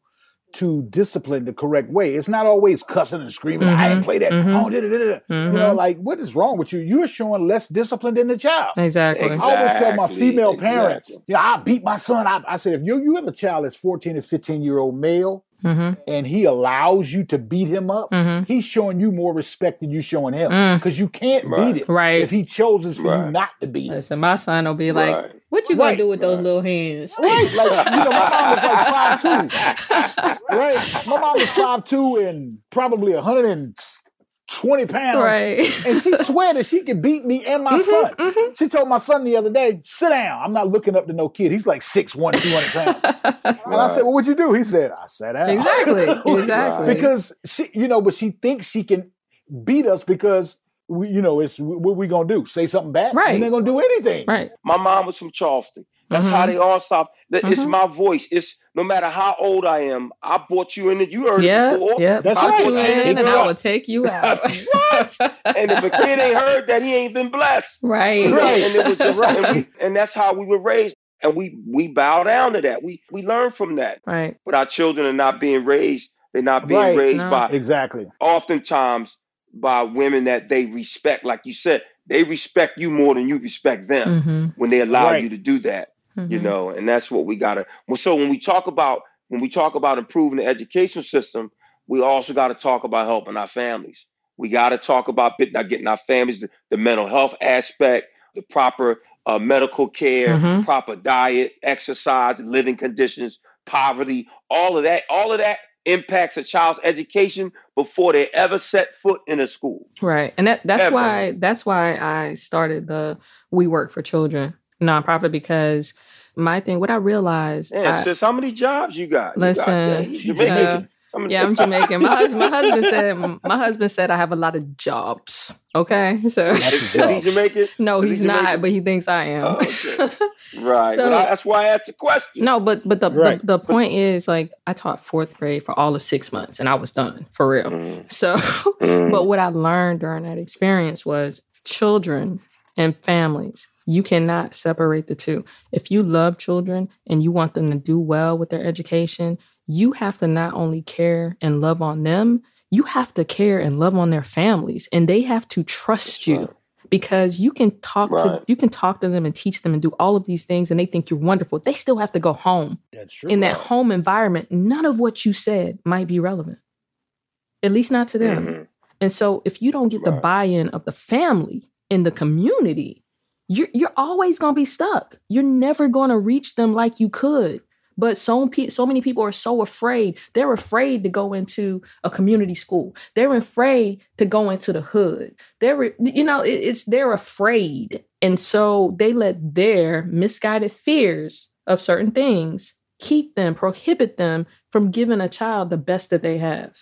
to discipline the correct way. It's not always cussing and screaming. Mm-hmm. I ain't play that. Mm-hmm. Oh, da, da, da, mm-hmm. You know, like what is wrong with you? You're showing less discipline than the child. Exactly. exactly. I always tell my female exactly. parents, you know, I beat my son. I, I said, if you you have a child that's 14 or 15 year old male, Mm-hmm. and he allows you to beat him up, mm-hmm. he's showing you more respect than you showing him because mm. you can't right. beat him. Right. If he chooses for right. you not to beat him. Listen, my son will be like, right. "What you gonna do with those little hands?" Right. Like you know, my mom was like five two. right. My mom was five two and probably a hundred and 20 pounds. Right. and she swear that she could beat me and my mm-hmm, son. Mm-hmm. She told my son the other day, sit down. I'm not looking up to no kid. He's like 6'1, 200 pounds. right. And I said, well, what'd you do? He said, I sat down. Exactly. exactly. because she, you know, but she thinks she can beat us because we, you know, it's what we gonna do? Say something bad? Right. They're gonna do anything. Right. My mom was from Charleston. That's mm-hmm. how they all stop. It's mm-hmm. my voice. It's no matter how old I am. I brought you in. It. You heard yeah, it before. Yeah, that's I right. You in, and I will take you out. and if a kid ain't heard that, he ain't been blessed. Right. Right. And, it was just, right. And, we, and that's how we were raised. And we we bow down to that. We we learn from that. Right. But our children are not being raised. They're not being right. raised no. by exactly. Oftentimes by women that they respect, like you said, they respect you more than you respect them mm-hmm. when they allow right. you to do that. Mm-hmm. You know, and that's what we gotta. Well, so when we talk about when we talk about improving the education system, we also got to talk about helping our families. We got to talk about getting our families the, the mental health aspect, the proper uh, medical care, mm-hmm. proper diet, exercise, living conditions, poverty, all of that. All of that impacts a child's education before they ever set foot in a school. Right. And that, that's ever. why that's why I started the We Work for Children nonprofit because my thing, what I realized. Yeah, I, sis, how many jobs you got? Listen, you got, yeah, uh, yeah, I'm Jamaican. My husband, my husband said, my husband said I have a lot of jobs. Okay, so is he Jamaican? No, is he's he not, but he thinks I am. Oh, okay. right. So, I, that's why I asked the question. No, but but the right. the, the, point is like I taught fourth grade for all of six months, and I was done for real. Mm. So, mm. but what I learned during that experience was children and families. You cannot separate the two. If you love children and you want them to do well with their education, you have to not only care and love on them, you have to care and love on their families, and they have to trust you because you can talk right. to you can talk to them and teach them and do all of these things and they think you're wonderful. They still have to go home. That's true. In that home environment, none of what you said might be relevant. At least not to them. Mm-hmm. And so if you don't get right. the buy-in of the family in the community, you're you're always going to be stuck. You're never going to reach them like you could but so, so many people are so afraid. They're afraid to go into a community school. They're afraid to go into the hood. They're, you know, it's they're afraid. And so they let their misguided fears of certain things keep them, prohibit them from giving a child the best that they have.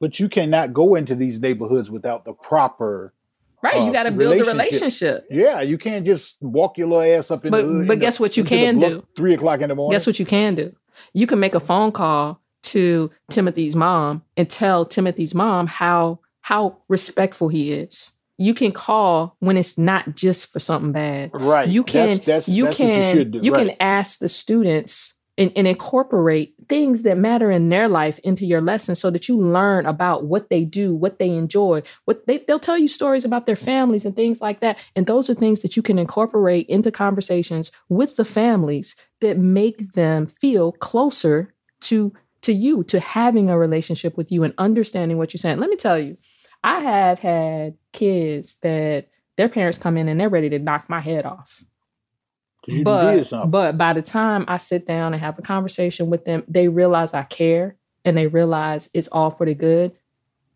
But you cannot go into these neighborhoods without the proper Right, you uh, got to build a relationship. Yeah, you can't just walk your little ass up in but, the. But guess the, what you can do? Three o'clock in the morning. Guess what you can do? You can make a phone call to Timothy's mom and tell Timothy's mom how how respectful he is. You can call when it's not just for something bad. Right. You can. That's, that's, you that's can. you, you right. can ask the students and, and, incorporate things that matter in their life into your lesson so that you learn about what they do, what they enjoy, what they, they'll tell you stories about their families and things like that. And those are things that you can incorporate into conversations with the families that make them feel closer to to you, to having a relationship with you and understanding what you're saying. Let me tell you, I have had kids that their parents come in and they're ready to knock my head off but but by the time I sit down and have a conversation with them, they realize I care and they realize it's all for the good,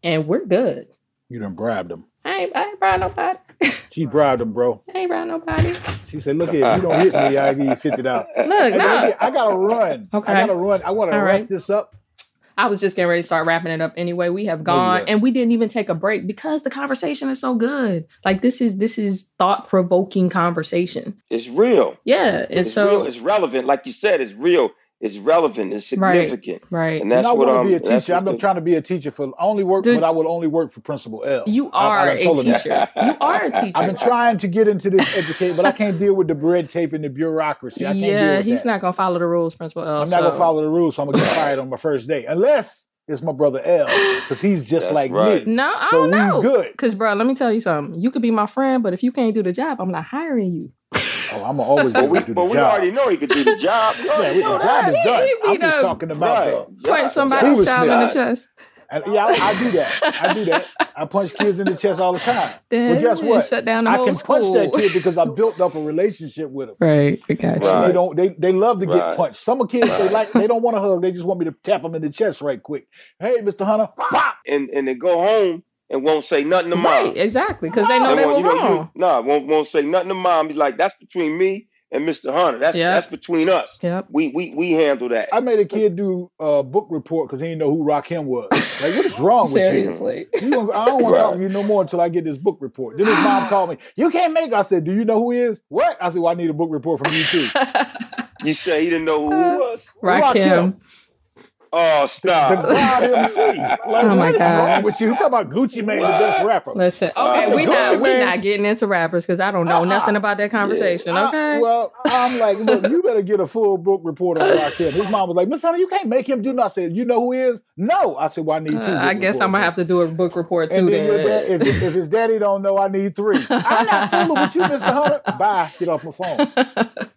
and we're good. You done bribed them. I ain't, I ain't bribed nobody. she bribed them, bro. I ain't bribed nobody. She said, "Look here, you don't hit me, I give you fifty dollars." Look, hey, nah. I gotta run. Okay, I gotta run. I want to wrap right. this up. I was just getting ready to start wrapping it up anyway. We have oh, gone and we didn't even take a break because the conversation is so good. Like this is this is thought provoking conversation. It's real. Yeah, and it's so real. it's relevant. Like you said, it's real. It's relevant. It's significant. Right. right. And that's and I what want to be a teacher. I've been trying to be a teacher for only work, Dude, but I will only work for Principal El. You are I, I a teacher. you are a teacher. I've been trying to get into this educate, but I can't deal with the red tape and the bureaucracy. I can't yeah, he's that. not gonna follow the rules, Principal El. I'm so. not gonna follow the rules, so I'm gonna get fired on my first day, unless it's my brother El because he's just That's like right. me. No, I so don't know. Good, because bro, let me tell you something. You could be my friend, but if you can't do the job, I'm not hiring you. Oh, I'm always but we, but we already know he could do the job. yeah, we, the job is done. He, he I'm just talking about right. the point somebody's child in the chest. And yeah, I, I, do that. I do that. I punch kids in the chest all the time. Then but guess what? Shut down the I whole can school. punch that kid because I built up a relationship with him. Right. I got you. Right. They don't. They, they love to get punched. Some of the kids right. they like. They don't want to hug. They just want me to tap them in the chest right quick. Hey, Mr. Hunter. Pop. And and they go home and won't say nothing to mom. Right. Exactly. Because they know they, they were you know, wrong. You, nah, won't won't say nothing to mom. He's like, that's between me and Mr. Hunter. That's yep. that's between us. Yep. We we we handle that. I made a kid do a book report because he didn't know who Rakim was. Like, what is wrong with Seriously. you? Seriously. I don't want to talk to you no more until I get this book report. Then his mom called me. You can't make. It. I said, Do you know who he is? What? I said, Well, I need a book report from you too. you say he didn't know who he was? Rakim. Rakim. Oh, stop. The, God MC. Like, oh my God. wrong with you? You talking about Gucci Mane, the best rapper. Listen, okay, uh, we not we not getting into rappers because I don't know uh nothing about that conversation. Yeah. Okay. Uh, well, I'm like, look, you better get a full book report on Rakim. His mom was like, Miss Honey, you can't make him do nothing. I said, you know who he is? No. I said, well, I need two. Uh, I guess I'm gonna have to do a book report too. And then, then. if, if his daddy don't know, I need three. I'm not fooling with you, Mr. Hunter. Bye. Get off my phone.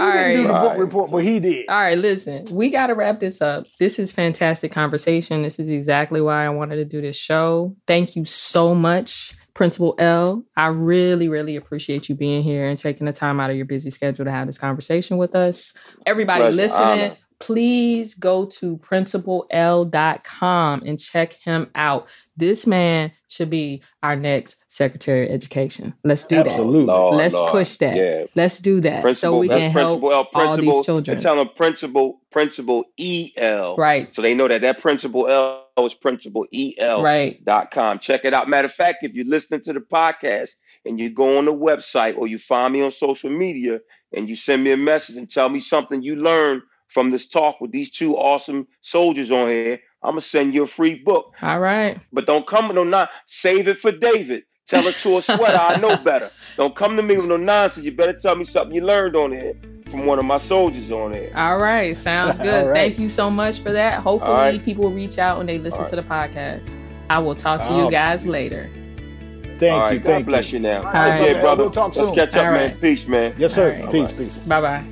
she All didn't right. do the book report, but he did. All right, listen, we got to wrap this up. This is fantastic fantastic conversation. This is exactly why I wanted to do this show. Thank you so much, Principal El. I really, really appreciate you being here and taking the time out of your busy schedule to have this conversation with us. Everybody Pleasure, listening, honor. Please go to principalel.com and check him out. This man should be our next Secretary of Education. Let's do Absolutely. that. Lord, Let's Lord. push that. Yeah. Let's do that principal, so we can help El, all these children. Tell them principal, principal EL. Right. So they know that that principal L is principal EL. Right. Dot com. Check it out. Matter of fact, if you're listening to the podcast and you go on the website or you find me on social media and you send me a message and tell me something you learned from this talk with these two awesome soldiers on here, I'm gonna send you a free book. All right. But don't come with no not save it for David. Tell it to a sweater. I know better. Don't come to me with no nonsense. You better tell me something you learned on it from one of my soldiers on it. All right. Sounds good. right. Thank you so much for that. Hopefully right. people reach out when they listen right. to the podcast. I will talk to you guys later. Thank All right, you. God thank bless you. you now. All right, yeah, brother. We'll talk Let's soon. catch up, All man. right. Peace, man. Yes, sir. All right. Peace, peace. Bye bye.